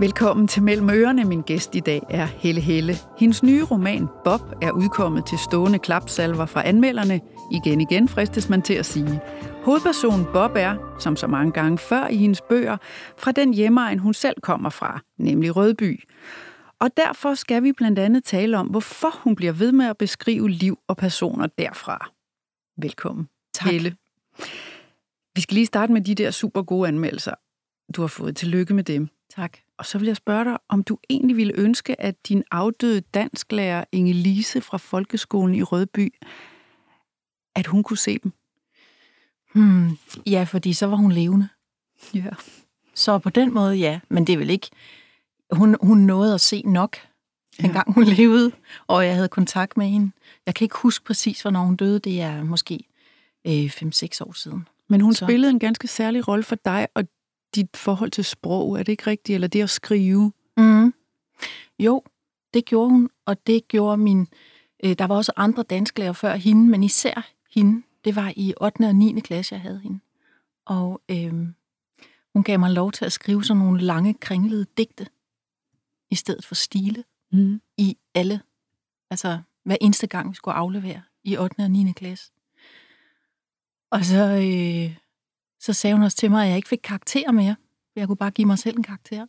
Velkommen til Mellem Ørerne. Min gæst i dag er Helle Helle. Hendes nye roman Bob er udkommet til stående klapsalver fra anmelderne. Igen igen fristes man til at sige. Hovedpersonen Bob er, som så mange gange før i hendes bøger, fra den hjemmeegn, hun selv kommer fra, nemlig Rødby. Og derfor skal vi blandt andet tale om, hvorfor hun bliver ved med at beskrive liv og personer derfra. Velkommen, tak. Helle. Vi skal lige starte med de der super gode anmeldelser, du har fået. Tillykke med dem. Tak. Og så vil jeg spørge dig, om du egentlig ville ønske, at din afdøde dansklærer Inge Lise fra Folkeskolen i Rødby, at hun kunne se dem? Hmm, ja, fordi så var hun levende. Ja. Så på den måde, ja. Men det er vel ikke... Hun, hun nåede at se nok, en gang hun levede, og jeg havde kontakt med hende. Jeg kan ikke huske præcis, hvornår hun døde. Det er måske øh, 5-6 år siden. Men hun Så. spillede en ganske særlig rolle for dig og dit forhold til sprog. Er det ikke rigtigt? Eller det at skrive? Mm. Jo, det gjorde hun, og det gjorde min... Øh, der var også andre dansklærer før hende, men især hende. Det var i 8. og 9. klasse, jeg havde hende. Og øh, hun gav mig lov til at skrive sådan nogle lange, kringlede digte, i stedet for stile, Mm. i alle. Altså, hver eneste gang, vi skulle aflevere i 8. og 9. klasse. Og så, øh, så sagde hun også til mig, at jeg ikke fik karakterer mere. Jeg kunne bare give mig selv en karakter.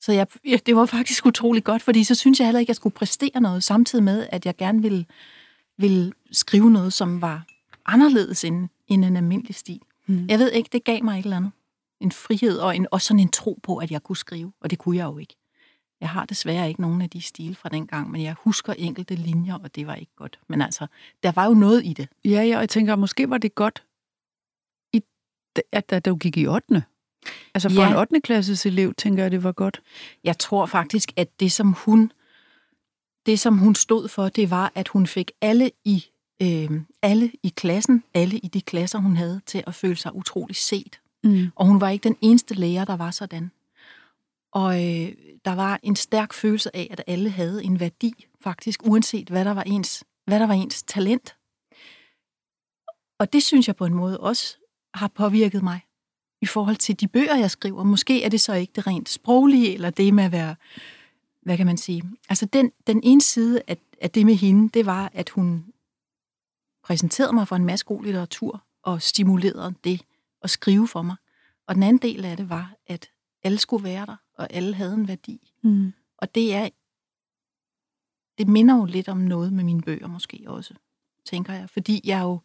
Så jeg, ja, det var faktisk utrolig godt, fordi så synes jeg heller ikke, at jeg skulle præstere noget, samtidig med, at jeg gerne ville, ville skrive noget, som var anderledes end, end en almindelig stil. Mm. Jeg ved ikke, det gav mig et eller andet. En frihed og en, også sådan en tro på, at jeg kunne skrive, og det kunne jeg jo ikke. Jeg har desværre ikke nogen af de stile fra den gang, men jeg husker enkelte linjer, og det var ikke godt. Men altså, der var jo noget i det. Ja, ja, og jeg tænker, måske var det godt, at da du gik i 8. Altså for Ja. en 8. klasses elev, tænker jeg, det var godt. Jeg tror faktisk, at det som hun, det som hun stod for, det var, at hun fik alle i, øh, alle i klassen, alle i de klasser, hun havde, til at føle sig utrolig set. Mm. Og hun var ikke den eneste lærer, der var sådan. Og øh, der var en stærk følelse af, at alle havde en værdi, faktisk, uanset hvad der var ens, hvad der var ens talent. Og det synes jeg på en måde også har påvirket mig i forhold til de bøger, jeg skriver. Måske er det så ikke det rent sproglige, eller det med at være, hvad kan man sige? Altså den, den ene side af, af det med hende, det var, at hun præsenterede mig for en masse god litteratur, og stimulerede det at skrive for mig. Og den anden del af det var, at alle skulle være der, og alle havde en værdi. Mm. Og det er, det minder jo lidt om noget med mine bøger måske også, tænker jeg. Fordi jeg jo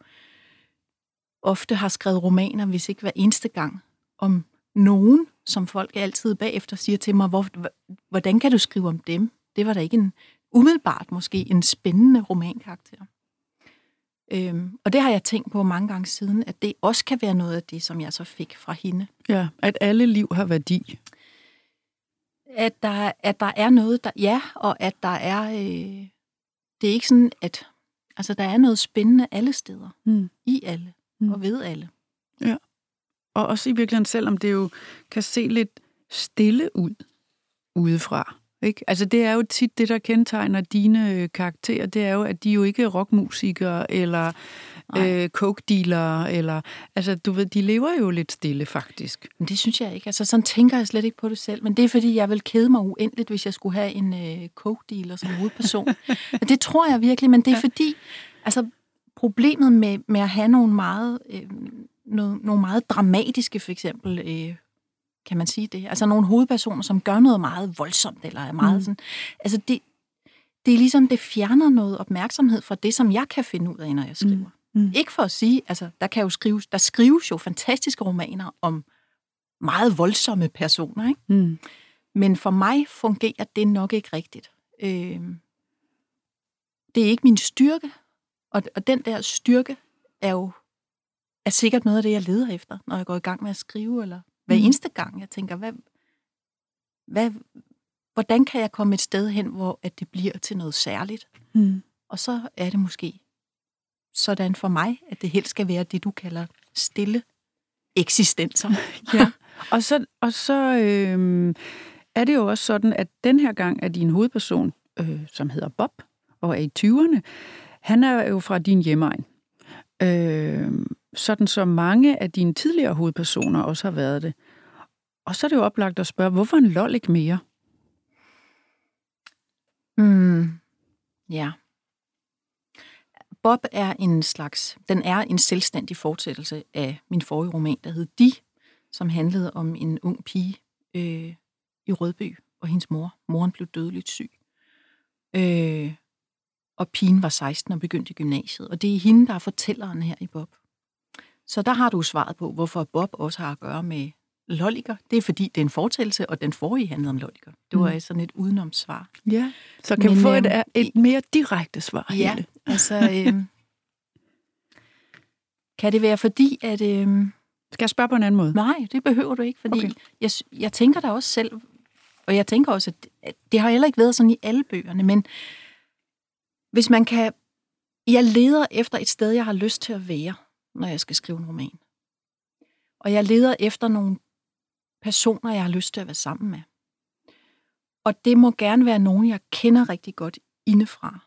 ofte har skrevet romaner, hvis ikke hver eneste gang, om nogen, som folk altid bagefter siger til mig, hvor, hvordan kan du skrive om dem? Det var da ikke en, umiddelbart måske en spændende romankarakter. Øhm, og det har jeg tænkt på mange gange siden, at det også kan være noget af det, som jeg så fik fra hende. Ja, at alle liv har værdi. At der, at der er noget, der ja, og at der er... Øh, det er ikke sådan, at... Altså, der er noget spændende alle steder. Mm. I alle. Mm. Og ved alle. Og også i virkeligheden, selvom det jo kan se lidt stille ud udefra. Ikke? Altså det er jo tit det, der kendetegner dine øh, karakterer, det er jo, at de jo ikke er rockmusikere eller Nej. øh, coke-dealere, eller, altså du ved, de lever jo lidt stille faktisk. Men det synes jeg ikke. Altså, sådan tænker jeg slet ikke på det selv. Men det er, fordi jeg vil kede mig uendeligt, hvis jeg skulle have en øh, coke-dealer som hovedperson. Men det tror jeg virkelig, men det er Ja. ja. fordi... Altså, problemet med, med at have nogle meget, øh, noget, nogle meget dramatiske, for eksempel, øh, kan man sige det, altså nogle hovedpersoner, som gør noget meget voldsomt, eller er meget Mm. mm. sådan... Altså, det, det er ligesom, det fjerner noget opmærksomhed fra det, som jeg kan finde ud af, når jeg skriver. Mm. Mm. Ikke for at sige, altså, der kan jo skrives, der skrives jo fantastiske romaner om meget voldsomme personer, ikke? Mm. Men for mig fungerer det nok ikke rigtigt. Øh, det er ikke min styrke, og, og den der styrke er jo er sikkert noget af det, jeg leder efter, når jeg går i gang med at skrive, eller hver Mm. eneste gang, jeg tænker, hvad, hvad, hvordan kan jeg komme et sted hen, hvor at det bliver til noget særligt? Mm. Og så er det måske sådan for mig, at det helst skal være det, du kalder stille eksistenser. Ja. Og så, og så øh, er det jo også sådan, at den her gang er din hovedperson, øh, som hedder Bob, og er i 20'erne, han er jo fra din hjemmeegn. Øh, sådan som mange af dine tidligere hovedpersoner også har været det. Og så er det jo oplagt at spørge, hvorfor en lol ikke mere? Mm, ja. Bob er en slags, den er en selvstændig fortsættelse af min forrige roman, der hed De, som handlede om en ung pige øh, i Rødby og hendes mor. Moren blev dødeligt syg. Øh, og pigen var 16 og begyndte i gymnasiet. Og det er hende, der er fortælleren her i Bob. Så der har du svaret på, hvorfor Bob også har at gøre med lolliker. Det er fordi, det er en fortællelse, og den forrige handlede om lolliker. Det var mm. sådan et udenomssvar. Ja, så kan vi få et, øh, et mere direkte svar. Ja, hele. altså... Øh, kan det være fordi, at... Øh, Skal jeg spørge på en anden måde? Nej, det behøver du ikke, fordi okay. jeg, jeg tænker da også selv, og jeg tænker også, at, at det har heller ikke været sådan i alle bøgerne, men hvis man kan... Jeg leder efter et sted, jeg har lyst til at være, når jeg skal skrive en roman. Og jeg leder efter nogle personer, jeg har lyst til at være sammen med. Og det må gerne være nogen, jeg kender rigtig godt indefra.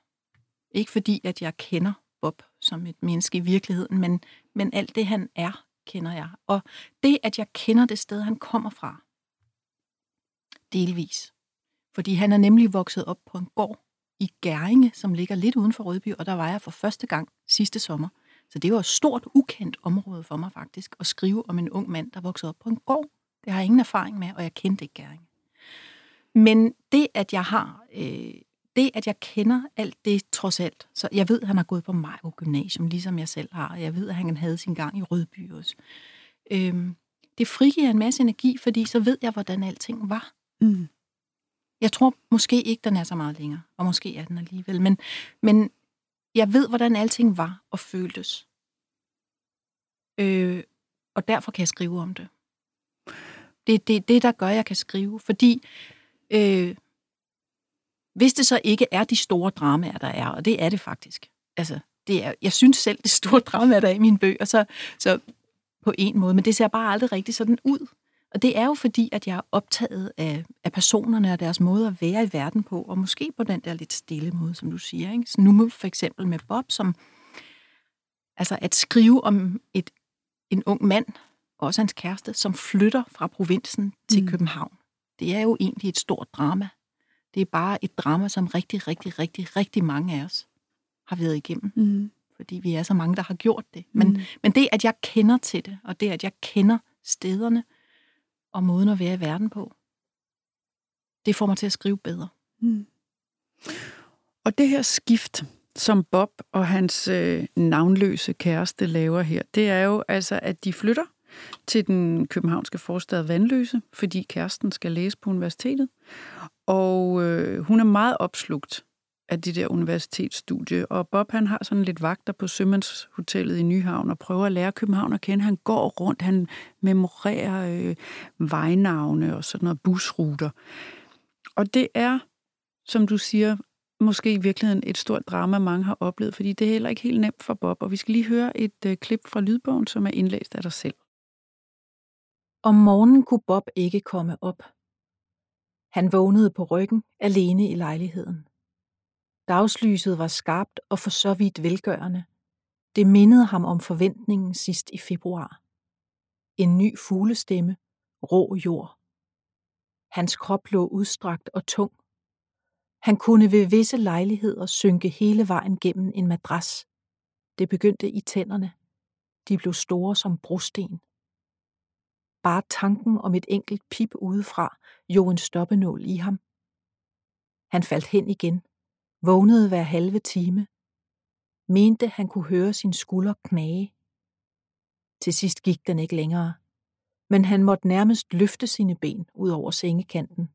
Ikke fordi, at jeg kender Bob som et menneske i virkeligheden, men, men alt det, han er, kender jeg. Og det, at jeg kender det sted, han kommer fra, delvis. Fordi han er nemlig vokset op på en gård i Gæringe, som ligger lidt uden for Rødby, og der var jeg for første gang sidste sommer. Så det var et stort, ukendt område for mig faktisk, at skrive om en ung mand, der voksede op på en gård. Det har jeg ingen erfaring med, og jeg kendte ikke Gæringe. Men det, at jeg har, øh, det, at jeg kender alt det trods alt, så jeg ved, at han har gået på Majbo Gymnasium, ligesom jeg selv har, jeg ved, at han havde sin gang i Rødby også. Øh, det frigiver en masse energi, fordi så ved jeg, hvordan alting var. Mm. Jeg tror måske ikke, den er så meget længere, og måske er den alligevel, men, men jeg ved, hvordan alting var og føltes. Øh, og derfor kan jeg skrive om det. Det er det, det, der gør, at jeg kan skrive. Fordi øh, hvis det så ikke er de store dramaer, der er, og det er det faktisk. Altså, det er, jeg synes selv, det store drama, der er i mine bøger, så, så på en måde, men det ser bare aldrig rigtig sådan ud. Og det er jo fordi, at jeg er optaget af, af personerne og deres måde at være i verden på, og måske på den der lidt stille måde, som du siger. Ikke? Så nu for eksempel med Bob, som altså at skrive om et, en ung mand, også hans kæreste, som flytter fra provinsen til mm. København. Det er jo egentlig et stort drama. Det er bare et drama, som rigtig, rigtig, rigtig, rigtig mange af os har været igennem. Mm. Fordi vi er så mange, der har gjort det. Men, mm. men det, at jeg kender til det, og det, at jeg kender stederne, og måden at være i verden på. Det får mig til at skrive bedre. Mm. Og det her skift, som Bob og hans øh, navnløse kæreste laver her, det er jo altså, at de flytter til den københavnske forstad Vandløse, fordi kæresten skal læse på universitetet. Og øh, hun er meget opslugt af det der universitetsstudie. Og Bob han har sådan lidt vagter på Sømandshotellet i Nyhavn og prøver at lære København at kende. Han går rundt, han memorerer øh, vejnavne og sådan noget busruter. Og det er, som du siger, måske i virkeligheden et stort drama, mange har oplevet, fordi det er heller ikke helt nemt for Bob. Og vi skal lige høre et øh, klip fra lydbogen, som er indlæst af dig selv. Om morgenen kunne Bob ikke komme op. Han vågnede på ryggen, alene i lejligheden. Dagslyset var skarpt og for så vidt velgørende. Det mindede ham om forventningen sidst i februar. En ny fuglestemme, rå jord. Hans krop lå udstrakt og tung. Han kunne ved visse lejligheder synke hele vejen gennem en madras. Det begyndte i tænderne. De blev store som brosten. Bare tanken om et enkelt pip udefra jo en stoppenål i ham. Han faldt hen igen vågnede hver halve time, mente han kunne høre sin skulder knage. Til sidst gik den ikke længere, men han måtte nærmest løfte sine ben ud over sengekanten.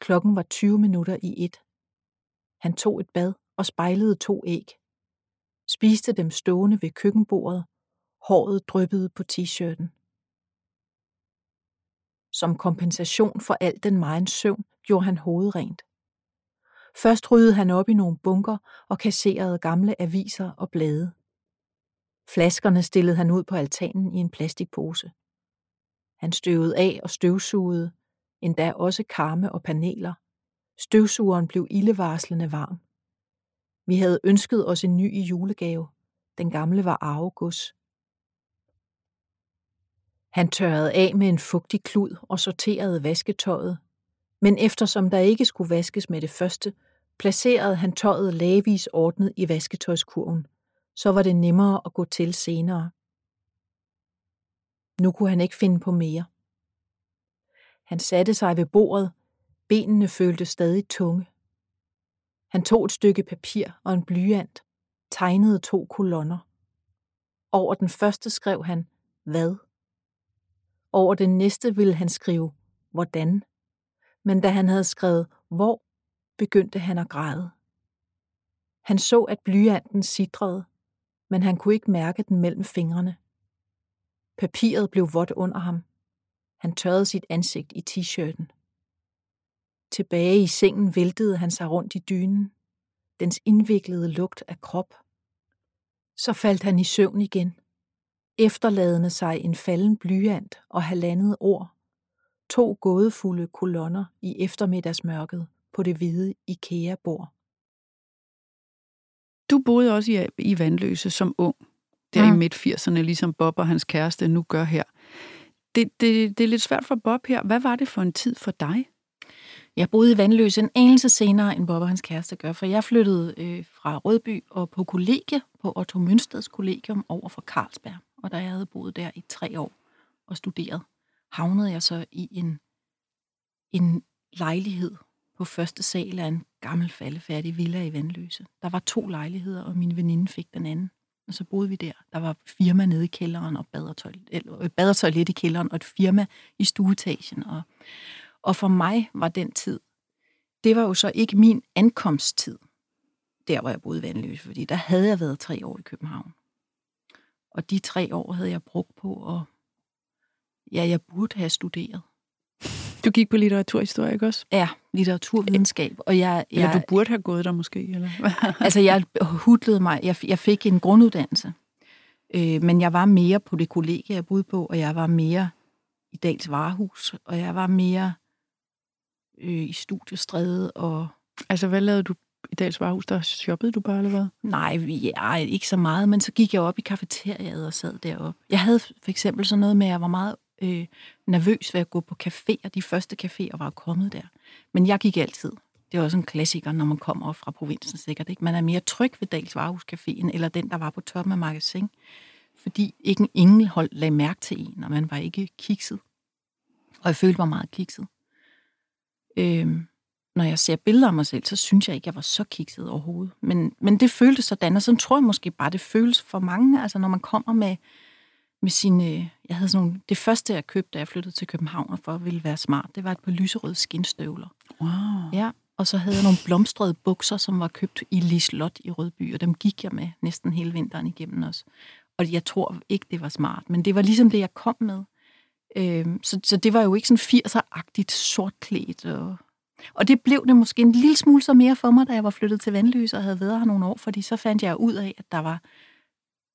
Klokken var 20 minutter i et. Han tog et bad og spejlede to æg. Spiste dem stående ved køkkenbordet. Håret dryppede på t-shirten. Som kompensation for al den megen søvn gjorde han hovedet rent. Først ryddede han op i nogle bunker og kasserede gamle aviser og blade. Flaskerne stillede han ud på altanen i en plastikpose. Han støvede af og støvsugede, endda også karme og paneler. Støvsugeren blev ildevarslende varm. Vi havde ønsket os en ny i julegave. Den gamle var arvegods. Han tørrede af med en fugtig klud og sorterede vasketøjet, men eftersom der ikke skulle vaskes med det første, placerede han tøjet lagvis ordnet i vasketøjskurven. Så var det nemmere at gå til senere. Nu kunne han ikke finde på mere. Han satte sig ved bordet. Benene følte stadig tunge. Han tog et stykke papir og en blyant, tegnede to kolonner. Over den første skrev han, hvad? Over den næste ville han skrive, hvordan? Men da han havde skrevet, hvor, begyndte han at græde. Han så, at blyanten sidrede, men han kunne ikke mærke den mellem fingrene. Papiret blev vådt under ham. Han tørrede sit ansigt i t-shirten. Tilbage i sengen væltede han sig rundt i dynen, dens indviklede lugt af krop. Så faldt han i søvn igen, efterladende sig en falden blyant og halvandet ord, to gådefulde kolonner i eftermiddagsmørket på det hvide IKEA-bord. Du boede også i, i Vandløse som ung, der mm. i midt-80'erne, ligesom Bob og hans kæreste nu gør her. Det, det, det er lidt svært for Bob her. Hvad var det for en tid for dig? Jeg boede i Vandløse en anelse senere, end Bob og hans kæreste gør, for jeg flyttede øh, fra Rødby og på kollegie, på Otto Mønsteds kollegium over for Carlsberg. Og da jeg havde boet der i tre år og studeret, havnede jeg så i en, en lejlighed på første sal af en gammel faldefærdig villa i Vandløse. Der var to lejligheder, og min veninde fik den anden. Og så boede vi der. Der var firma nede i kælderen, og badertoilet, øh, badertoilet i kælderen, og et firma i stueetagen. Og, og for mig var den tid, det var jo så ikke min ankomsttid, der hvor jeg boede i Vandløse, fordi der havde jeg været tre år i København. Og de tre år havde jeg brugt på at, ja, jeg burde have studeret. Du gik på litteraturhistorie, ikke også? Ja, litteraturvidenskab. Og jeg, jeg, eller du burde have gået der måske? Eller? altså, jeg hudlede mig. Jeg, jeg fik en grunduddannelse. Øh, men jeg var mere på det kollegie, jeg boede på, og jeg var mere i Dals Varehus, og jeg var mere øh, i studiestræde. Og... Altså, hvad lavede du i Dals Varehus? Der shoppede du bare, eller hvad? Nej, ja, ikke så meget, men så gik jeg op i kafeteriet og sad deroppe. Jeg havde for eksempel sådan noget med, at jeg var meget øh, nervøs ved at gå på caféer. De første caféer var kommet der. Men jeg gik altid. Det er også en klassiker, når man kommer fra provinsen sikkert. Ikke? Man er mere tryg ved Dals Varehus Caféen, eller den, der var på toppen af magasin. Fordi ikke en engel hold lagde mærke til en, og man var ikke kikset. Og jeg følte mig meget kikset. Øhm, når jeg ser billeder af mig selv, så synes jeg ikke, jeg var så kikset overhovedet. Men, men det føltes sådan, og sådan tror jeg måske bare, det føles for mange. Altså når man kommer med, med sine... Jeg havde sådan nogle, det første, jeg købte, da jeg flyttede til København, og for at ville være smart, det var et par lyserøde skinstøvler. Wow. Ja, og så havde jeg nogle blomstrede bukser, som var købt i Lislot i Rødby, og dem gik jeg med næsten hele vinteren igennem også. Og jeg tror ikke, det var smart, men det var ligesom det, jeg kom med. Øhm, så, så det var jo ikke sådan 80'er-agtigt sortklædt. Og, og det blev det måske en lille smule så mere for mig, da jeg var flyttet til Vandløs og havde været her nogle år, fordi så fandt jeg ud af, at der var,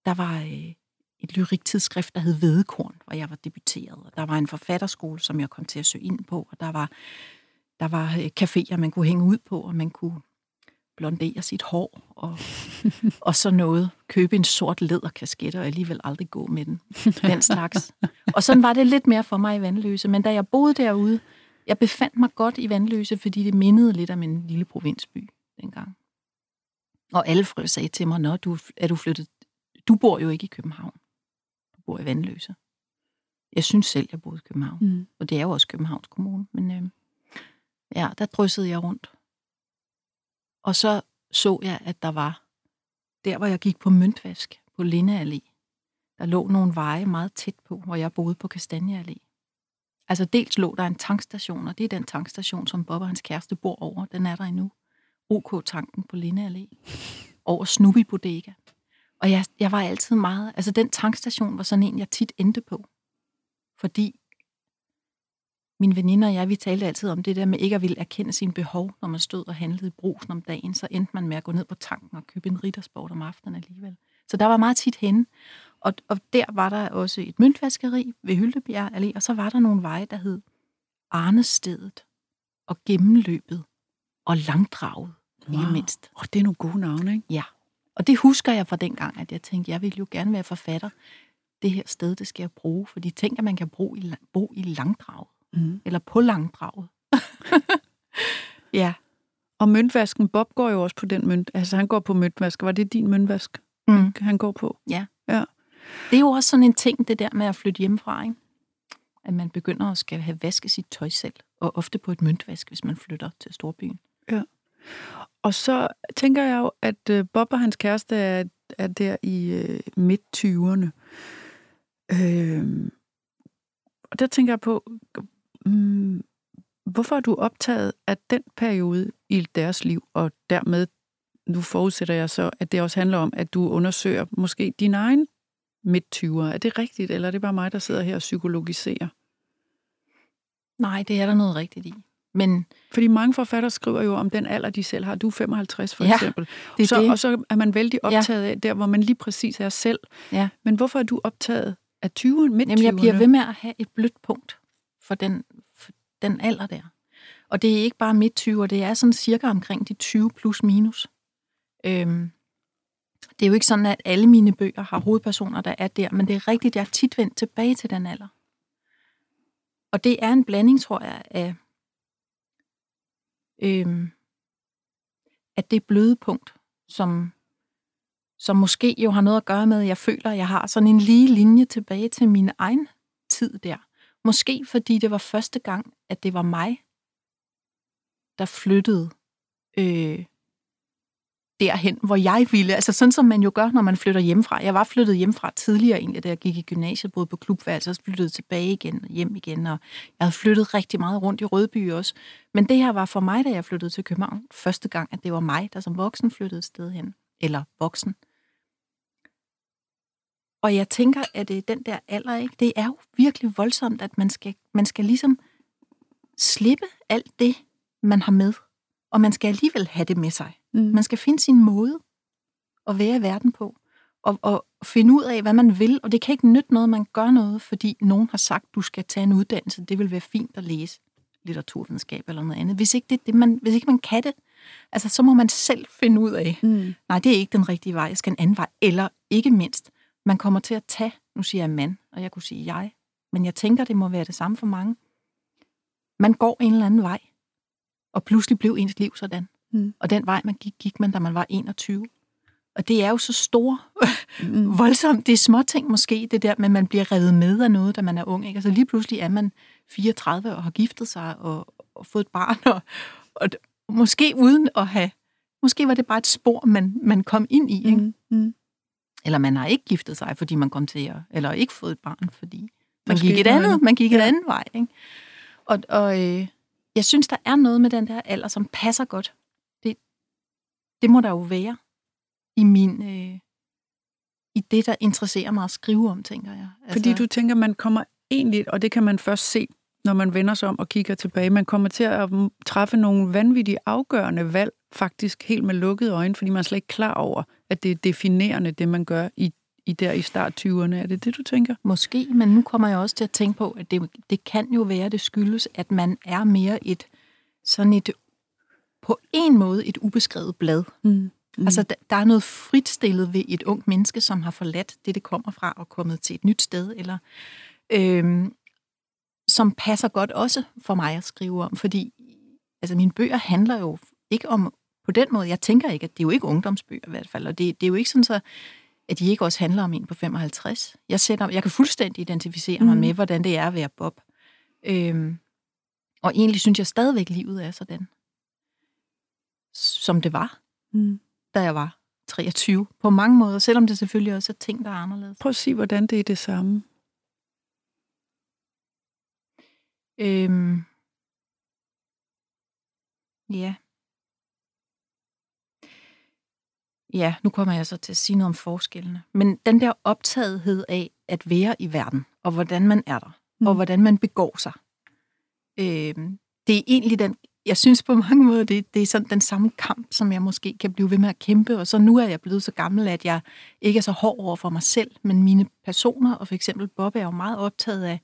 der var øh, et lyriktidsskrift, der hed Vedekorn, hvor jeg var debuteret. Og der var en forfatterskole, som jeg kom til at søge ind på, og der var, der var øh, caféer, man kunne hænge ud på, og man kunne blondere sit hår, og, og så noget. Købe en sort læderkasket, og alligevel aldrig gå med den. Den slags. Og sådan var det lidt mere for mig i Vandløse. Men da jeg boede derude, jeg befandt mig godt i Vandløse, fordi det mindede lidt om en lille provinsby dengang. Og alle sagde til mig, når du er du flyttet... Du bor jo ikke i København bor i Vandløse. Jeg synes selv, jeg boede i København. Mm. Og det er jo også Københavns Kommune. Men øh, ja, der dryssede jeg rundt. Og så så jeg, at der var, der hvor jeg gik på Møntvask, på Linde Allé, der lå nogle veje meget tæt på, hvor jeg boede på Kastanje Allé. Altså dels lå der en tankstation, og det er den tankstation, som Bob og hans kæreste bor over. Den er der endnu. OK-tanken på Linde Allé. Over Snubi Bodega. Og jeg, jeg var altid meget... Altså, den tankstation var sådan en, jeg tit endte på. Fordi min veninder og jeg, vi talte altid om det der med ikke at ville erkende sine behov, når man stod og handlede i brusen om dagen, så endte man med at gå ned på tanken og købe en riddersport om aftenen alligevel. Så der var meget tit henne. Og, og der var der også et møntvaskeri ved Hyldebjerg Allé, og så var der nogle veje, der hed Arnestedet og Gennemløbet og Langdraget, wow. ikke mindst. Og det er nogle gode navne, ikke? Ja. Og det husker jeg fra dengang, at jeg tænkte, jeg ville jo gerne være forfatter. Det her sted, det skal jeg bruge, fordi tænk, at man kan bo i, bo i langdrag. Mm. Eller på langdraget. ja. Og møntvasken, Bob går jo også på den mønt. Altså, han går på møntvask. Var det din møntvask, Mm. han går på? Ja. Ja. Det er jo også sådan en ting, det der med at flytte hjemmefra, ikke? At man begynder at skal have vasket sit tøj selv, og ofte på et møntvask, hvis man flytter til storbyen. Og så tænker jeg jo, at øh, Bob og hans kæreste er, er der i øh, midt-20'erne. Øh, og der tænker jeg på, mm, hvorfor er du optaget af den periode i deres liv, og dermed, nu forudsætter jeg så, at det også handler om, at du undersøger måske din egen midt-20'er. Er det rigtigt, eller er det bare mig, der sidder her og psykologiserer? Nej, det er der noget rigtigt i. Men Fordi mange forfattere skriver jo om den alder, de selv har. Du er 55 for Ja, eksempel. det er så, det. Og så er man vældig optaget af der, hvor man lige præcis er selv. Ja. Men hvorfor er du optaget af 20'erne, midt Jamen, jeg bliver ved med at have et blødt punkt for den, for den alder der. Og det er ikke bare midt 20'er, det er sådan cirka omkring de 20 plus minus. Øhm, det er jo ikke sådan, at alle mine bøger har hovedpersoner, der er der, men det er rigtigt, jeg er tit vendt tilbage til den alder. Og det er en blanding, tror jeg, af, øhm, at det bløde punkt, som, som måske jo har noget at gøre med, at jeg føler, at jeg har sådan en lige linje tilbage til min egen tid der. Måske fordi det var første gang, at det var mig, der flyttede øh, derhen, hvor jeg ville. Altså sådan, som man jo gør, når man flytter hjemmefra. Jeg var flyttet hjemmefra tidligere egentlig, da jeg gik i gymnasiet, både på klubværelse og så flyttede tilbage igen og hjem igen. Og jeg havde flyttet rigtig meget rundt i Rødby også. Men det her var for mig, da jeg flyttede til København, første gang, at det var mig, der som voksen flyttede et sted hen. Eller voksen. Og jeg tænker, at det den der alder, ikke? det er jo virkelig voldsomt, at man skal, man skal ligesom slippe alt det, man har med. Og man skal alligevel have det med sig. Mm. Man skal finde sin måde at være i verden på. Og, og finde ud af, hvad man vil. Og det kan ikke nytte noget, man gør noget, fordi nogen har sagt, du skal tage en uddannelse. Det vil være fint at læse litteraturvidenskab eller noget andet. Hvis ikke, det, det man, hvis ikke man kan det, altså, så må man selv finde ud af, Mm. nej, det er ikke den rigtige vej, jeg skal en anden vej. Eller ikke mindst, man kommer til at tage, nu siger jeg mand, og jeg kunne sige jeg, men jeg tænker, det må være det samme for mange. Man går en eller anden vej, og pludselig blev ens liv sådan. Mm. Og den vej, man gik, gik man, da man var 21. Og det er jo så store, Mm. voldsomt. Det er småting måske, det der med, at man bliver revet med af noget, da man er ung. Ikke? Altså lige pludselig er man 34 og har giftet sig og, og fået et barn, og, og måske uden at have... Måske var det bare et spor, man, man kom ind i. Ikke? Mm. Mm. Eller man har ikke giftet sig, fordi man kom til at... Eller ikke fået et barn, fordi man Måske gik et andet, man gik et Ja. andet vej. Ikke? Og, og øh, jeg synes, der er noget med den der alder, som passer godt. Det, det må der jo være i min... Øh, i det, der interesserer mig at skrive om, tænker jeg. Altså, Fordi du tænker, man kommer egentlig, og det kan man først se, når man vender sig om og kigger tilbage, man kommer til at træffe nogle vanvittige afgørende valg, faktisk helt med lukkede øjne, fordi man er slet ikke klar over, at det er definerende, det man gør i, i der i start 20'erne. Er det det, du tænker? Måske, men nu kommer jeg også til at tænke på, at det, det kan jo være, det skyldes, at man er mere et sådan et, på en måde et ubeskrevet blad. Mm. Mm. Altså, der, der er noget fritstillet ved et ungt menneske, som har forladt det, det kommer fra, og kommet til et nyt sted, eller øhm, som passer godt også for mig at skrive om, fordi altså, mine bøger handler jo ikke om, på den måde, jeg tænker ikke, at det er jo ikke ungdomsbøger i hvert fald, og det, det er jo ikke sådan så, at de ikke også handler om en på 55. Jeg, sætter, jeg kan fuldstændig identificere mig Mhm. med, hvordan det er at være Bob. Øhm, og egentlig synes jeg stadigvæk, livet er sådan, som det var Mm. da jeg var 23, på mange måder, selvom det selvfølgelig også er ting, der er anderledes. Prøv at sige, hvordan det er det samme. Øhm, ja. Ja, nu kommer jeg så til at sige noget om forskellene. Men den der optagethed af at være i verden, og hvordan man er der, mm. og hvordan man begår sig, øhm, det er egentlig den, jeg synes på mange måder, det, det er sådan den samme kamp, som jeg måske kan blive ved med at kæmpe, og så nu er jeg blevet så gammel, at jeg ikke er så hård over for mig selv, men mine personer, og for eksempel Bob er jo meget optaget af,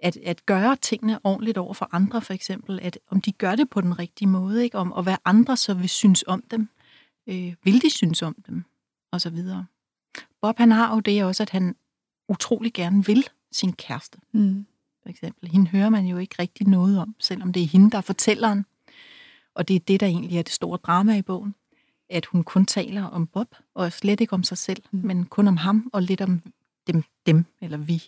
at, at gøre tingene ordentligt over for andre, for eksempel, at om de gør det på den rigtige måde, ikke? Om, og hvad andre så vil synes om dem. Øh, vil de synes om dem? Og så videre. Bob, han har jo det også, at han utrolig gerne vil sin kæreste, Mm. for eksempel. Hende hører man jo ikke rigtig noget om, selvom det er hende, der er fortælleren. Og det er det, der egentlig er det store drama i bogen. At hun kun taler om Bob, og slet ikke om sig selv, mm. men kun om ham, og lidt om dem, dem eller vi.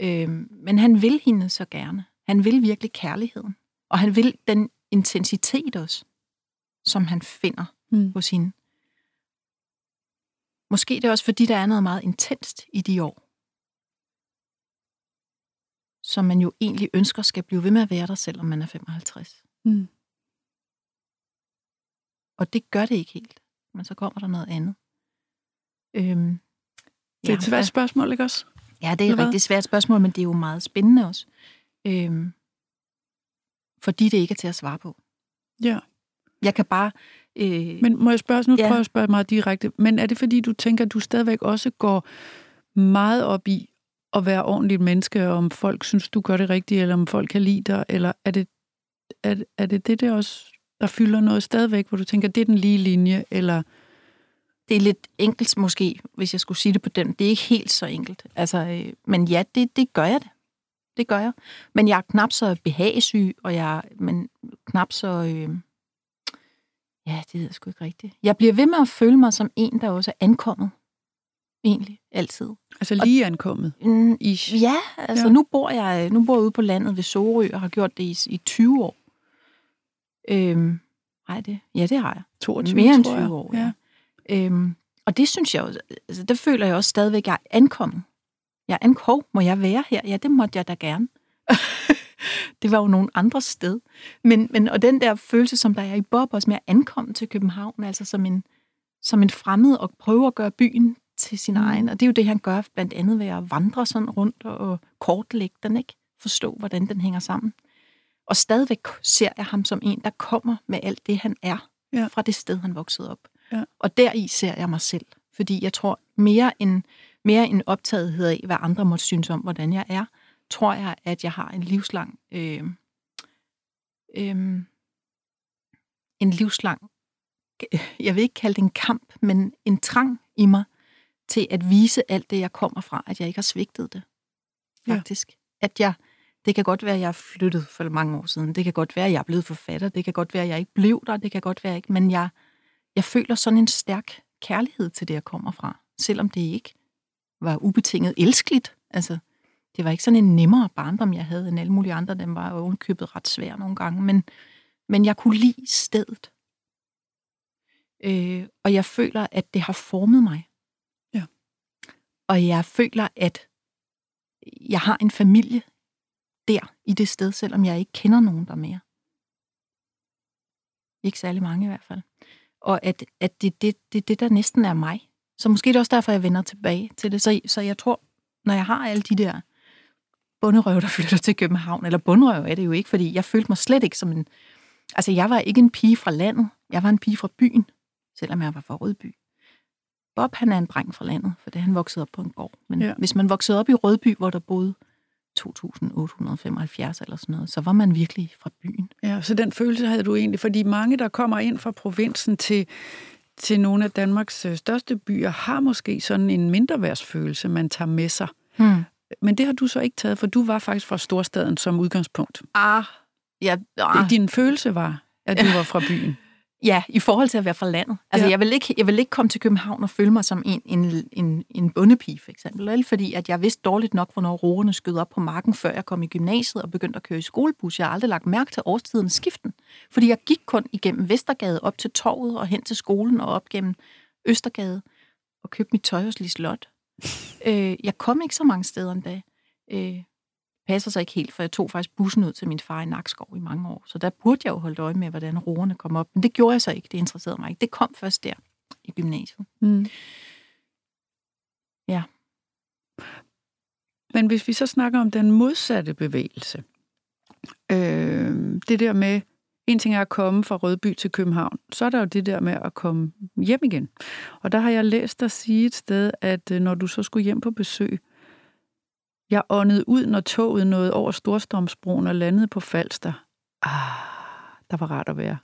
Øhm, men han vil hende så gerne. Han vil virkelig kærligheden. Og han vil den intensitet også, som han finder mm. hos hende. Måske det er også, fordi der er noget meget intenst i de år, som man jo egentlig ønsker skal blive ved med at være der, selvom man er 55. Mm. Og det gør det ikke helt. Men så kommer der noget andet. Øhm, det er et svært spørgsmål, ikke også? Ja, det er et rigtig svært spørgsmål, men det er jo meget spændende også. Øhm, fordi det ikke er til at svare på. Ja. Jeg kan bare... Øh, men må jeg spørge, nu ja. prøver jeg at spørge meget direkte, men er det fordi, du tænker, at du stadigvæk også går meget op i at være ordentligt menneske, og om folk synes, du gør det rigtigt, eller om folk kan lide dig, eller er det er, er det det, der også der fylder noget stadigvæk, hvor du tænker, det er den lige linje, eller... Det er lidt enkelt måske, hvis jeg skulle sige det på den. Det er ikke helt så enkelt. Altså, øh, men ja, det, det gør jeg det. Det gør jeg. Men jeg er knap så behagesyg, og jeg men knap så... Øh, ja, det ved jeg sgu ikke rigtigt. Jeg bliver ved med at føle mig som en, der også er ankommet. Egentlig, altid. Altså lige og, ankommet? Mm, ish. Ja, altså ja. nu bor jeg nu bor jeg ude på landet ved Sorø, og har gjort det i, i 20 år. Øhm, ej, det, ja, det har jeg. 22, Mere end 20 år, ja. ja. Øhm, og det synes jeg jo, altså, der føler jeg også stadigvæk, at jeg er ankommet. Jeg er ankom, må jeg være her? Ja, det måtte jeg da gerne. det var jo nogen andre sted. Men, men, og den der følelse, som der er i Bob, også med at ankomme til København, altså som en, som en fremmed, og prøve at gøre byen til sin mm. egen. Og det er jo det, han gør blandt andet ved at vandre sådan rundt og kortlægge den, ikke? Forstå, hvordan den hænger sammen. Og stadigvæk ser jeg ham som en, der kommer med alt det, han er ja. fra det sted, han voksede op. Ja. Og deri ser jeg mig selv. Fordi jeg tror, mere end, mere end optagethed af, hvad andre måtte synes om, hvordan jeg er, tror jeg, at jeg har en livslang... Øh, øh, en livslang... Jeg vil ikke kalde det en kamp, men en trang i mig til at vise alt det, jeg kommer fra, at jeg ikke har svigtet det. Faktisk. Ja. At jeg det kan godt være, at jeg er flyttet for mange år siden. Det kan godt være, at jeg er blevet forfatter. Det kan godt være, at jeg ikke blev der. Det kan godt være, ikke. Men jeg, jeg føler sådan en stærk kærlighed til det, jeg kommer fra. Selvom det ikke var ubetinget elskeligt. Altså, det var ikke sådan en nemmere barndom, jeg havde, end alle mulige andre. Den var jo købet ret svær nogle gange. Men, men jeg kunne lide stedet. Øh, og jeg føler, at det har formet mig. Ja. Og jeg føler, at jeg har en familie, der i det sted, selvom jeg ikke kender nogen der mere. Ikke særlig mange i hvert fald. Og at, at det er det, det, det, der næsten er mig. Så måske det er også derfor, jeg vender tilbage til det. Så, så jeg tror, når jeg har alle de der bunderøv, der flytter til København, eller bunderøv er det jo ikke, fordi jeg følte mig slet ikke som en... Altså, jeg var ikke en pige fra landet. Jeg var en pige fra byen, selvom jeg var fra Rødby. Bob, han er en dreng fra landet, for det han voksede op på en gård. Men ja. hvis man voksede op i Rødby, hvor der boede 2875 eller sådan noget, så var man virkelig fra byen. Ja, så den følelse havde du egentlig, fordi mange, der kommer ind fra provinsen til, til nogle af Danmarks øh, største byer, har måske sådan en mindreværdsfølelse, man tager med sig. Hmm. Men det har du så ikke taget, for du var faktisk fra storstaden som udgangspunkt. Ah, ja. Ah. Din følelse var, at du var fra byen. Ja, i forhold til at være fra landet. Altså, ja. jeg, vil ikke, jeg vil ikke komme til København og føle mig som en, en, en, en bundepige, for eksempel. Eller fordi at jeg vidste dårligt nok, hvornår roerne skød op på marken, før jeg kom i gymnasiet og begyndte at køre i skolebus. Jeg har aldrig lagt mærke til årstidens skiften. Fordi jeg gik kun igennem Vestergade op til torvet og hen til skolen og op gennem Østergade og købte mit tøj hos Lislot. Øh, jeg kom ikke så mange steder endda. Øh, passer sig ikke helt, for jeg tog faktisk bussen ud til min far i Nakskov i mange år. Så der burde jeg jo holde øje med, hvordan roerne kom op. Men det gjorde jeg så ikke. Det interesserede mig ikke. Det kom først der i gymnasiet. Mm. Ja. Men hvis vi så snakker om den modsatte bevægelse, øh, det der med, en ting er at komme fra Rødby til København, så er der jo det der med at komme hjem igen. Og der har jeg læst dig sige et sted, at øh, når du så skulle hjem på besøg, jeg åndede ud, når toget nåede over Storstrømsbroen og landede på Falster. Ah, der var rart at være.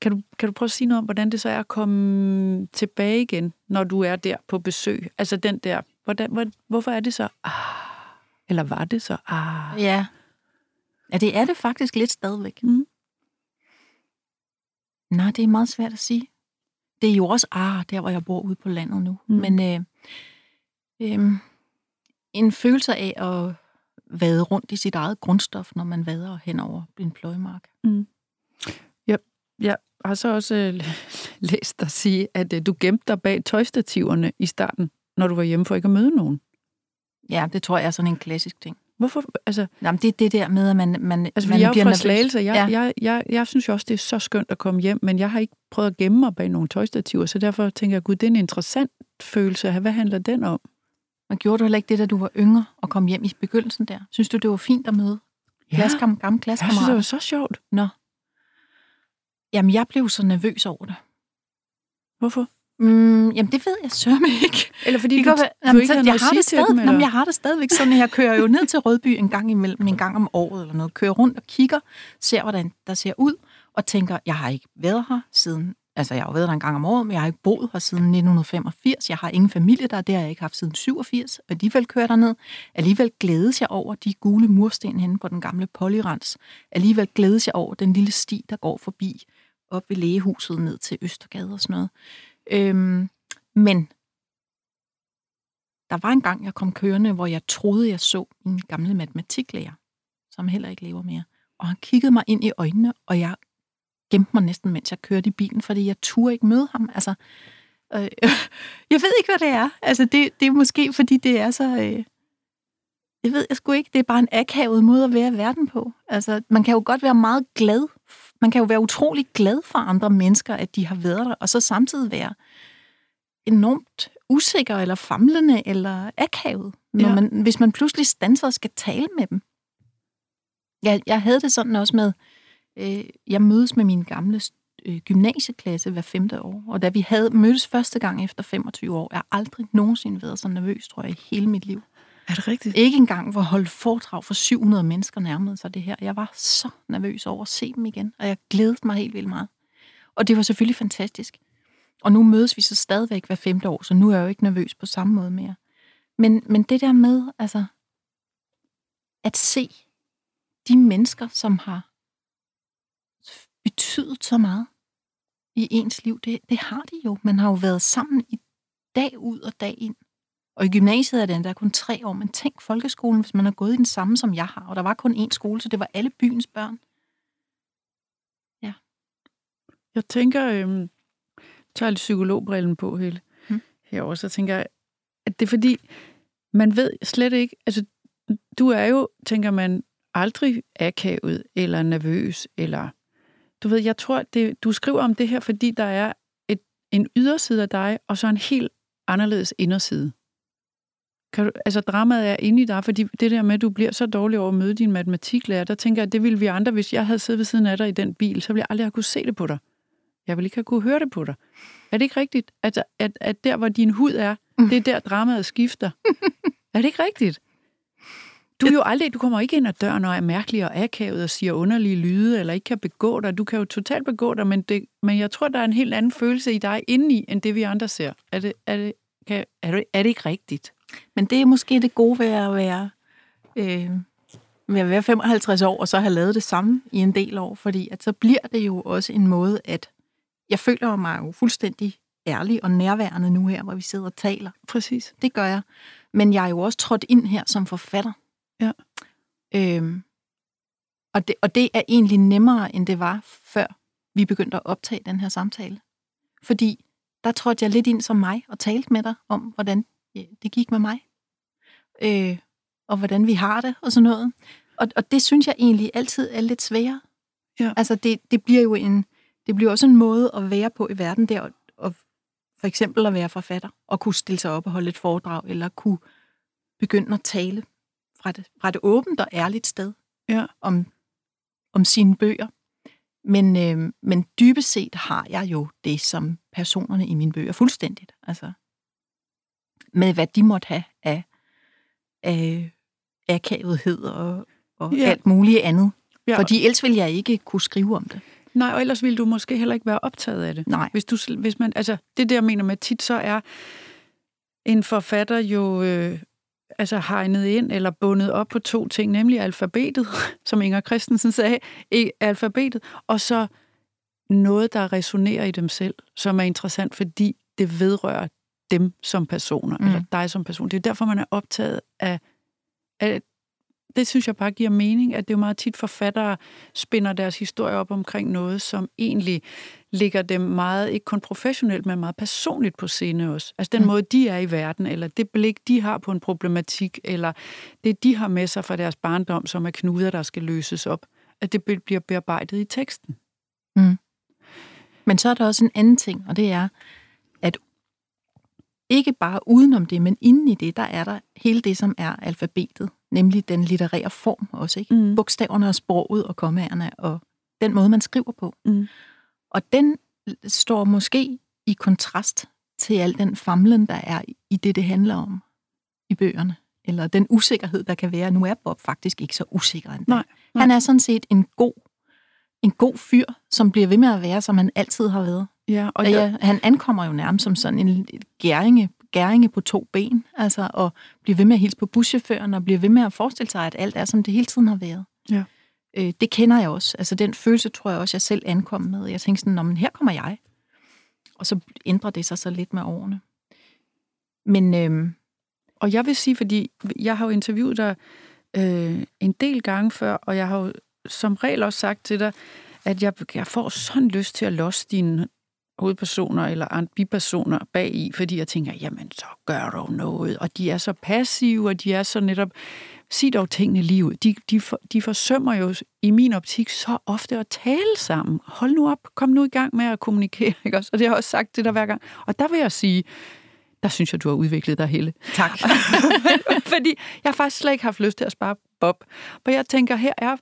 Kan du, kan du prøve at sige noget om, hvordan det så er at komme tilbage igen, når du er der på besøg? Altså den der, hvordan, hvor, hvorfor er det så? Ah, eller var det så? Ah. Ja. Ja, det er det faktisk lidt stadigvæk. Mm. Nej, det er meget svært at sige. Det er jo også, ah, der hvor jeg bor ude på landet nu. Mm. Men øh, øh, en følelse af at vade rundt i sit eget grundstof, når man vader hen over en pløjemark. Mm. Ja, jeg har så også øh, læst dig sige, at øh, du gemte dig bag tøjstativerne i starten, når du var hjemme for ikke at møde nogen. Ja, det tror jeg er sådan en klassisk ting. Hvorfor? Altså, Jamen, det er det der med, at man, man, altså man jeg er bliver nervøs. Slagelse. Jeg, Ja. jeg, jeg, jeg synes jo også, det er så skønt at komme hjem, men jeg har ikke prøvet at gemme mig bag nogle tøjstativer, så derfor tænker jeg, gud, det er en interessant følelse. Hvad handler den om? Men gjorde du heller ikke det, da du var yngre og kom hjem i begyndelsen der? Synes du, det var fint at møde ja. klassekam, gamle jeg synes, det klassekammerater? var så sjovt. Nå. Jamen, jeg blev så nervøs over det. Hvorfor? Mm, jamen, det ved jeg sørme ikke. Eller fordi Det du, du ikke så jeg, har det stadig, dem? jamen, jeg har det stadigvæk sådan, at jeg kører jo ned til Rødby en gang imellem, en gang om året eller noget. Kører rundt og kigger, ser, hvordan der ser ud, og tænker, jeg har ikke været her siden... Altså, jeg har jo været der en gang om året, men jeg har ikke boet her siden 1985. Jeg har ingen familie der, det har jeg ikke haft siden 87. Og alligevel kører der ned. Alligevel glædes jeg over de gule mursten henne på den gamle polyrens. Alligevel glædes jeg over den lille sti, der går forbi op ved lægehuset ned til Østergade og sådan noget. Øhm, men der var en gang, jeg kom kørende, hvor jeg troede, jeg så en gammel matematiklærer, som heller ikke lever mere. Og han kiggede mig ind i øjnene, og jeg gemte mig næsten, mens jeg kørte i bilen, fordi jeg turde ikke møde ham. Altså, øh, jeg ved ikke, hvad det er. Altså, det, det er måske, fordi det er så... Øh, jeg ved jeg sgu ikke. Det er bare en akavet måde at være i verden på. Altså, man kan jo godt være meget glad. Man kan jo være utrolig glad for andre mennesker, at de har været der, og så samtidig være enormt usikker eller famlende eller akavet, når Ja. man, hvis man pludselig standser og skal tale med dem. Jeg, jeg havde det sådan også med, øh, jeg mødes med min gamle øh, gymnasieklasse hver femte år, og da vi havde mødtes første gang efter 25 år, jeg har aldrig nogensinde været så nervøs, tror jeg, i hele mit liv. Er det rigtigt? Ikke engang hvor holdt foredrag for 700 mennesker nærmede sig det her. Jeg var så nervøs over at se dem igen, og jeg glædede mig helt vildt meget. Og det var selvfølgelig fantastisk. Og nu mødes vi så stadigvæk hver femte år, så nu er jeg jo ikke nervøs på samme måde mere. Men, men det der med, altså, at se de mennesker, som har betydet så meget i ens liv, det, det har de jo. Man har jo været sammen i dag ud og dag ind. Og i gymnasiet er det endda kun tre år, men tænk folkeskolen, hvis man har gået i den samme, som jeg har. Og der var kun én skole, så det var alle byens børn. Jeg tænker, øhm, tager lidt psykologbrillen på hele Hmm. herovre, så tænker jeg, at det er fordi, man ved slet ikke, altså du er jo, tænker man, aldrig akavet eller nervøs, eller du ved, jeg tror, det, du skriver om det her, fordi der er et, en yderside af dig, og så en helt anderledes inderside. Kan du, altså dramaet er inde i dig, fordi det der med, at du bliver så dårlig over at møde din matematiklærer, der tænker jeg, at det ville vi andre, hvis jeg havde siddet ved siden af dig i den bil, så ville jeg aldrig have kunne se det på dig. Jeg ville ikke have kunne høre det på dig. Er det ikke rigtigt, at, at, at der, hvor din hud er, det er der, dramaet skifter? er det ikke rigtigt? Du, er jo aldrig, du kommer ikke ind ad døren og er mærkelig og akavet og siger underlige lyde, eller ikke kan begå dig. Du kan jo totalt begå dig, men, det, men jeg tror, der er en helt anden følelse i dig indeni, end det vi andre ser. Er det, er det, kan, er det, er det ikke rigtigt? Men det er måske det gode ved at være, øh, ved at være 55 år, og så have lavet det samme i en del år, fordi at så bliver det jo også en måde, at jeg føler mig jo fuldstændig ærlig og nærværende nu her, hvor vi sidder og taler. Præcis. Det gør jeg. Men jeg er jo også trådt ind her som forfatter. Ja. Øhm, og, det, og det er egentlig nemmere, end det var, før vi begyndte at optage den her samtale. Fordi der trådte jeg lidt ind som mig og talte med dig om, hvordan det gik med mig. Øh, og hvordan vi har det og sådan noget. Og, og det synes jeg egentlig altid er lidt sværere. Ja. Altså det, det bliver jo en, det bliver også en måde at være på i verden der, og, og for eksempel at være forfatter, og kunne stille sig op og holde et foredrag, eller kunne begynde at tale fra det, fra det åbent og ærligt sted Ja. om, om sine bøger. Men, øh, men dybest set har jeg jo det som personerne i mine bøger fuldstændigt. Altså, med hvad de måtte have af, af akavethed og, og Ja. alt muligt andet. Ja. Fordi ellers ville jeg ikke kunne skrive om det. Nej, og ellers ville du måske heller ikke være optaget af det. Nej. Hvis, du, hvis man, altså, det der jeg mener med tit, så er en forfatter jo øh, altså hegnet ind eller bundet op på to ting, nemlig alfabetet, som Inger Christensen sagde, i alfabetet, og så noget, der resonerer i dem selv, som er interessant, fordi det vedrører dem som personer, mm. eller dig som person. Det er derfor, man er optaget af, af det synes jeg bare giver mening, at det er jo meget tit forfattere spinder deres historie op omkring noget, som egentlig ligger dem meget, ikke kun professionelt, men meget personligt på scene også. Altså den mm. måde, de er i verden, eller det blik, de har på en problematik, eller det, de har med sig fra deres barndom, som er knuder, der skal løses op, at det bliver bearbejdet i teksten. Mm. Men så er der også en anden ting, og det er, ikke bare udenom det, men inden i det, der er der hele det, som er alfabetet nemlig den litterære form også, ikke? Mm. Bogstaverne og sproget og kommaerne og den måde, man skriver på. Mm. Og den står måske i kontrast til al den famlen, der er i det, det handler om i bøgerne. Eller den usikkerhed, der kan være. Nu er Bob faktisk ikke så usikker endda. Nej, nej. Han er sådan set en god, en god fyr, som bliver ved med at være, som han altid har været. Ja, og ja, han ankommer jo nærmest som sådan en gæringe gæringe på to ben, altså at blive ved med at hilse på buschaufføren, og blive ved med at forestille sig, at alt er, som det hele tiden har været. Ja. Øh, det kender jeg også. Altså den følelse tror jeg også, jeg selv ankom med. Jeg tænkte sådan, men her kommer jeg. Og så ændrer det sig så lidt med årene. Men, øh, og jeg vil sige, fordi jeg har jo interviewet dig øh, en del gange før, og jeg har jo som regel også sagt til dig, at jeg, jeg får sådan lyst til at losse dine hovedpersoner eller bipersoner bag i, fordi jeg tænker, jamen så gør du noget, og de er så passive, og de er så netop, sig dog tingene lige ud. De, de, for, de forsømmer jo i min optik så ofte at tale sammen. Hold nu op, kom nu i gang med at kommunikere, ikke også? Og det har jeg også sagt det der hver gang. Og der vil jeg sige, der synes jeg, du har udviklet dig, Helle. Tak. Fordi jeg har faktisk slet ikke haft lyst til at spare Bob. For jeg tænker, her er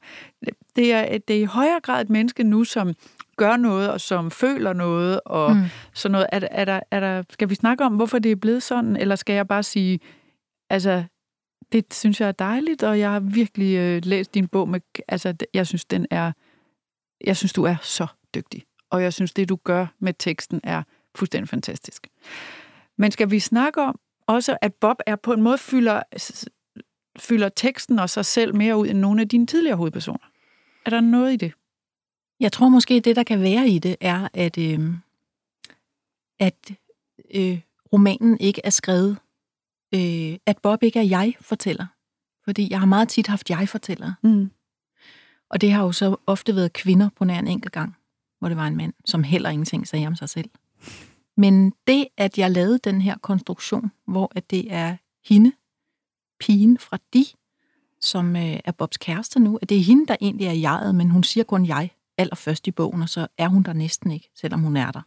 det, er, det er i højere grad et menneske nu, som gør noget, og som føler noget, og mm. sådan noget. Er, er der, er der, skal vi snakke om, hvorfor det er blevet sådan, eller skal jeg bare sige, altså, det synes jeg er dejligt, og jeg har virkelig øh, læst din bog med, altså, jeg synes, den er, jeg synes, du er så dygtig. Og jeg synes, det du gør med teksten er fuldstændig fantastisk. Men skal vi snakke om også, at Bob er på en måde fylder, fylder teksten og sig selv mere ud end nogle af dine tidligere hovedpersoner? Er der noget i det? Jeg tror måske, det der kan være i det, er, at, øh, at øh, romanen ikke er skrevet, øh, at Bob ikke er jeg-fortæller. Fordi jeg har meget tit haft jeg-fortællere. Mm. Og det har jo så ofte været kvinder på nær en enkelt gang, hvor det var en mand, som heller ingenting sagde om sig selv. Men det, at jeg lavede den her konstruktion, hvor at det er hende, pigen fra de, som øh, er Bobs kæreste nu, at det er hende, der egentlig er jeget, men hun siger kun jeg allerførst i bogen, og så er hun der næsten ikke, selvom hun er der.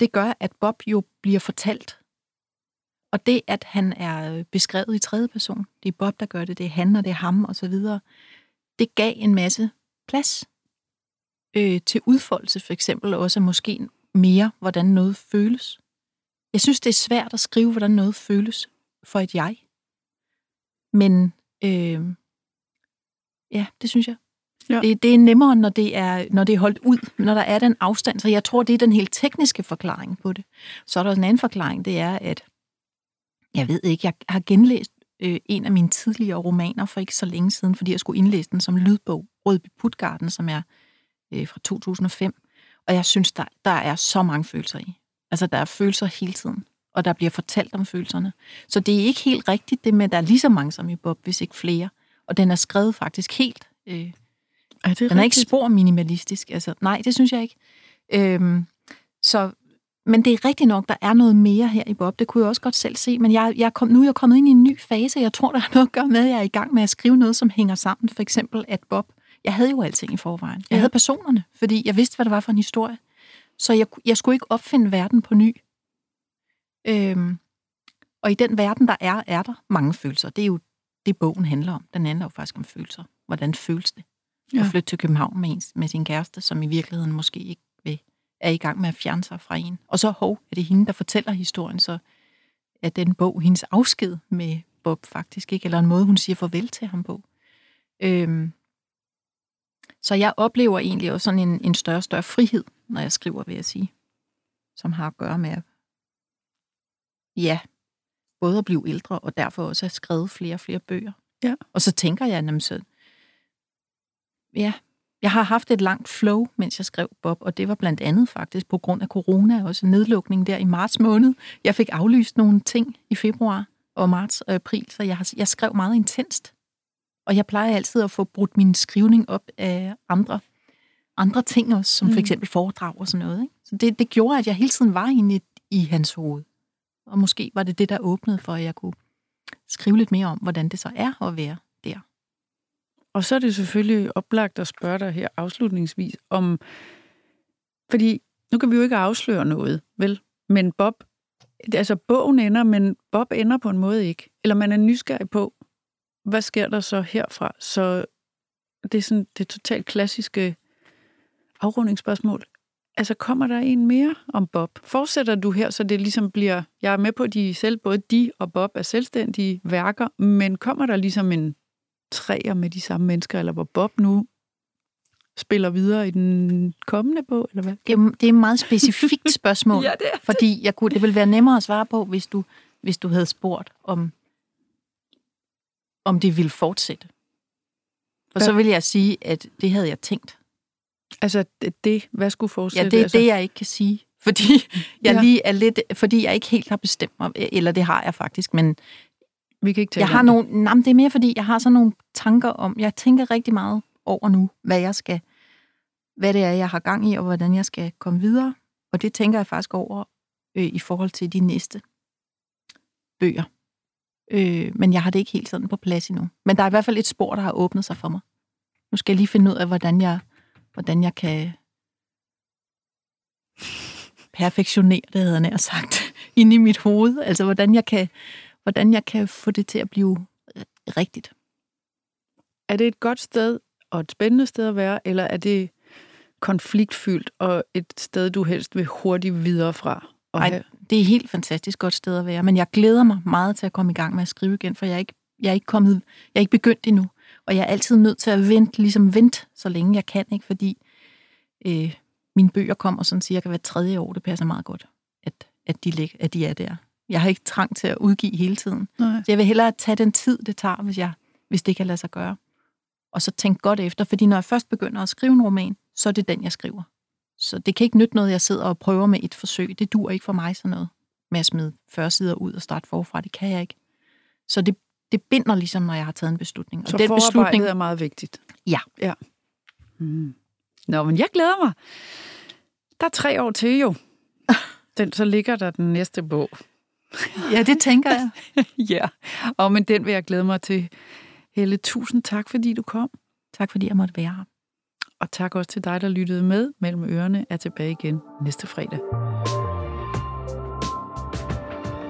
Det gør, at Bob jo bliver fortalt. Og det, at han er øh, beskrevet i tredje person, det er Bob, der gør det, det er han, og det er ham, og så videre, det gav en masse plads øh, til udfoldelse, for eksempel også måske mere, hvordan noget føles. Jeg synes, det er svært at skrive, hvordan noget føles for et jeg. Men øh, ja, det synes jeg. Ja. Det, det er nemmere, når det er, når det er holdt ud, når der er den afstand. Så jeg tror, det er den helt tekniske forklaring på det. Så er der en anden forklaring, det er, at jeg ved ikke, jeg har genlæst øh, en af mine tidligere romaner for ikke så længe siden, fordi jeg skulle indlæse den som lydbog, Rødby Putgarden, som er øh, fra 2005. Og jeg synes, der, der er så mange følelser i. Altså, der er følelser hele tiden, og der bliver fortalt om følelserne. Så det er ikke helt rigtigt, det med, at der er lige så mange som i Bob, hvis ikke flere. Og den er skrevet faktisk helt øh, er det Den rigtigt? er ikke spor minimalistisk. Altså, nej, det synes jeg ikke. Øhm, så, men det er rigtigt nok, der er noget mere her i Bob. Det kunne jeg også godt selv se. Men jeg, jeg kom, nu er jeg kommet ind i en ny fase. Jeg tror, der er noget at gøre med, at jeg er i gang med at skrive noget, som hænger sammen. For eksempel, at Bob... Jeg havde jo alting i forvejen. Jeg ja. havde personerne, fordi jeg vidste, hvad det var for en historie. Så jeg, jeg skulle ikke opfinde verden på ny. Øhm, og i den verden, der er, er der mange følelser. Det er jo det, bogen handler om. Den handler jo faktisk om følelser. Hvordan føles det? ja. at flytte til København med, ens, med sin kæreste, som i virkeligheden måske ikke vil, er i gang med at fjerne sig fra en. Og så hov, er det hende, der fortæller historien, så er den bog hendes afsked med Bob faktisk ikke, eller en måde, hun siger farvel til ham på. Øhm, så jeg oplever egentlig også sådan en, en større større frihed, når jeg skriver, vil jeg sige, som har at gøre med at, ja, både at blive ældre, og derfor også at skrevet flere og flere bøger. Ja. Og så tænker jeg, at så, ja, Jeg har haft et langt flow, mens jeg skrev Bob, og det var blandt andet faktisk på grund af corona, også nedlukning der i marts måned. Jeg fik aflyst nogle ting i februar og marts og april, så jeg, har, jeg skrev meget intenst. Og jeg plejer altid at få brudt min skrivning op af andre, andre ting også, som mm. for eksempel foredrag og sådan noget. Ikke? Så det, det gjorde, at jeg hele tiden var inde i, i hans hoved. Og måske var det det, der åbnede for, at jeg kunne skrive lidt mere om, hvordan det så er at være der. Og så er det selvfølgelig oplagt at spørge dig her afslutningsvis om, fordi nu kan vi jo ikke afsløre noget, vel? Men Bob, altså bogen ender, men Bob ender på en måde ikke. Eller man er nysgerrig på, hvad sker der så herfra? Så det er sådan det totalt klassiske afrundingsspørgsmål. Altså, kommer der en mere om Bob? Fortsætter du her, så det ligesom bliver... Jeg er med på, at de selv, både de og Bob er selvstændige værker, men kommer der ligesom en træer med de samme mennesker, eller hvor Bob nu spiller videre i den kommende bog, eller hvad? Det er, det er et meget specifikt spørgsmål, ja, det er fordi jeg kunne, det ville være nemmere at svare på, hvis du, hvis du havde spurgt, om, om det ville fortsætte. Og ja. så vil jeg sige, at det havde jeg tænkt. Altså det, det hvad skulle fortsætte? Ja, det er altså? det, jeg ikke kan sige. Fordi jeg ja. lige er lidt, fordi jeg ikke helt har bestemt mig, eller det har jeg faktisk, men vi kan ikke tale jeg har nogle, nej, det er mere fordi, jeg har sådan nogle tanker om, jeg tænker rigtig meget over nu, hvad jeg skal, hvad det er, jeg har gang i, og hvordan jeg skal komme videre. Og det tænker jeg faktisk over øh, i forhold til de næste bøger. Øh, men jeg har det ikke helt sådan på plads endnu. Men der er i hvert fald et spor, der har åbnet sig for mig. Nu skal jeg lige finde ud af, hvordan jeg, hvordan jeg kan perfektionere det, havde jeg nær sagt, inde i mit hoved. Altså, hvordan jeg kan, hvordan jeg kan få det til at blive rigtigt. Er det et godt sted og et spændende sted at være, eller er det konfliktfyldt og et sted, du helst vil hurtigt videre fra? Nej, det er et helt fantastisk godt sted at være, men jeg glæder mig meget til at komme i gang med at skrive igen, for jeg er ikke, jeg er ikke, kommet, jeg er ikke begyndt endnu, og jeg er altid nødt til at vente, ligesom vente, så længe jeg kan, ikke? fordi øh, mine bøger kommer sådan cirka hver tredje år, det passer meget godt, at, at, de, lig, at de er der. Jeg har ikke trang til at udgive hele tiden. Nej. Så jeg vil hellere tage den tid, det tager, hvis, jeg, hvis det kan lade sig gøre. Og så tænke godt efter, fordi når jeg først begynder at skrive en roman, så er det den, jeg skriver. Så det kan ikke nytte noget, jeg sidder og prøver med et forsøg. Det dur ikke for mig sådan noget med at smide 40 sider ud og starte forfra. Det kan jeg ikke. Så det, det binder ligesom, når jeg har taget en beslutning. Og så den beslutning er meget vigtigt? Ja. ja. Hmm. Nå, men jeg glæder mig. Der er tre år til jo. Den, så ligger der den næste bog. Ja, det tænker jeg. ja, og men den vil jeg glæde mig til. Helle, tusind tak, fordi du kom. Tak, fordi jeg måtte være her. Og tak også til dig, der lyttede med. Mellem ørerne er tilbage igen næste fredag.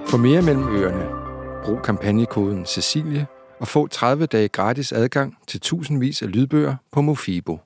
For mere mellem ørerne, brug kampagnekoden Cecilie og få 30 dage gratis adgang til tusindvis af lydbøger på Mofibo.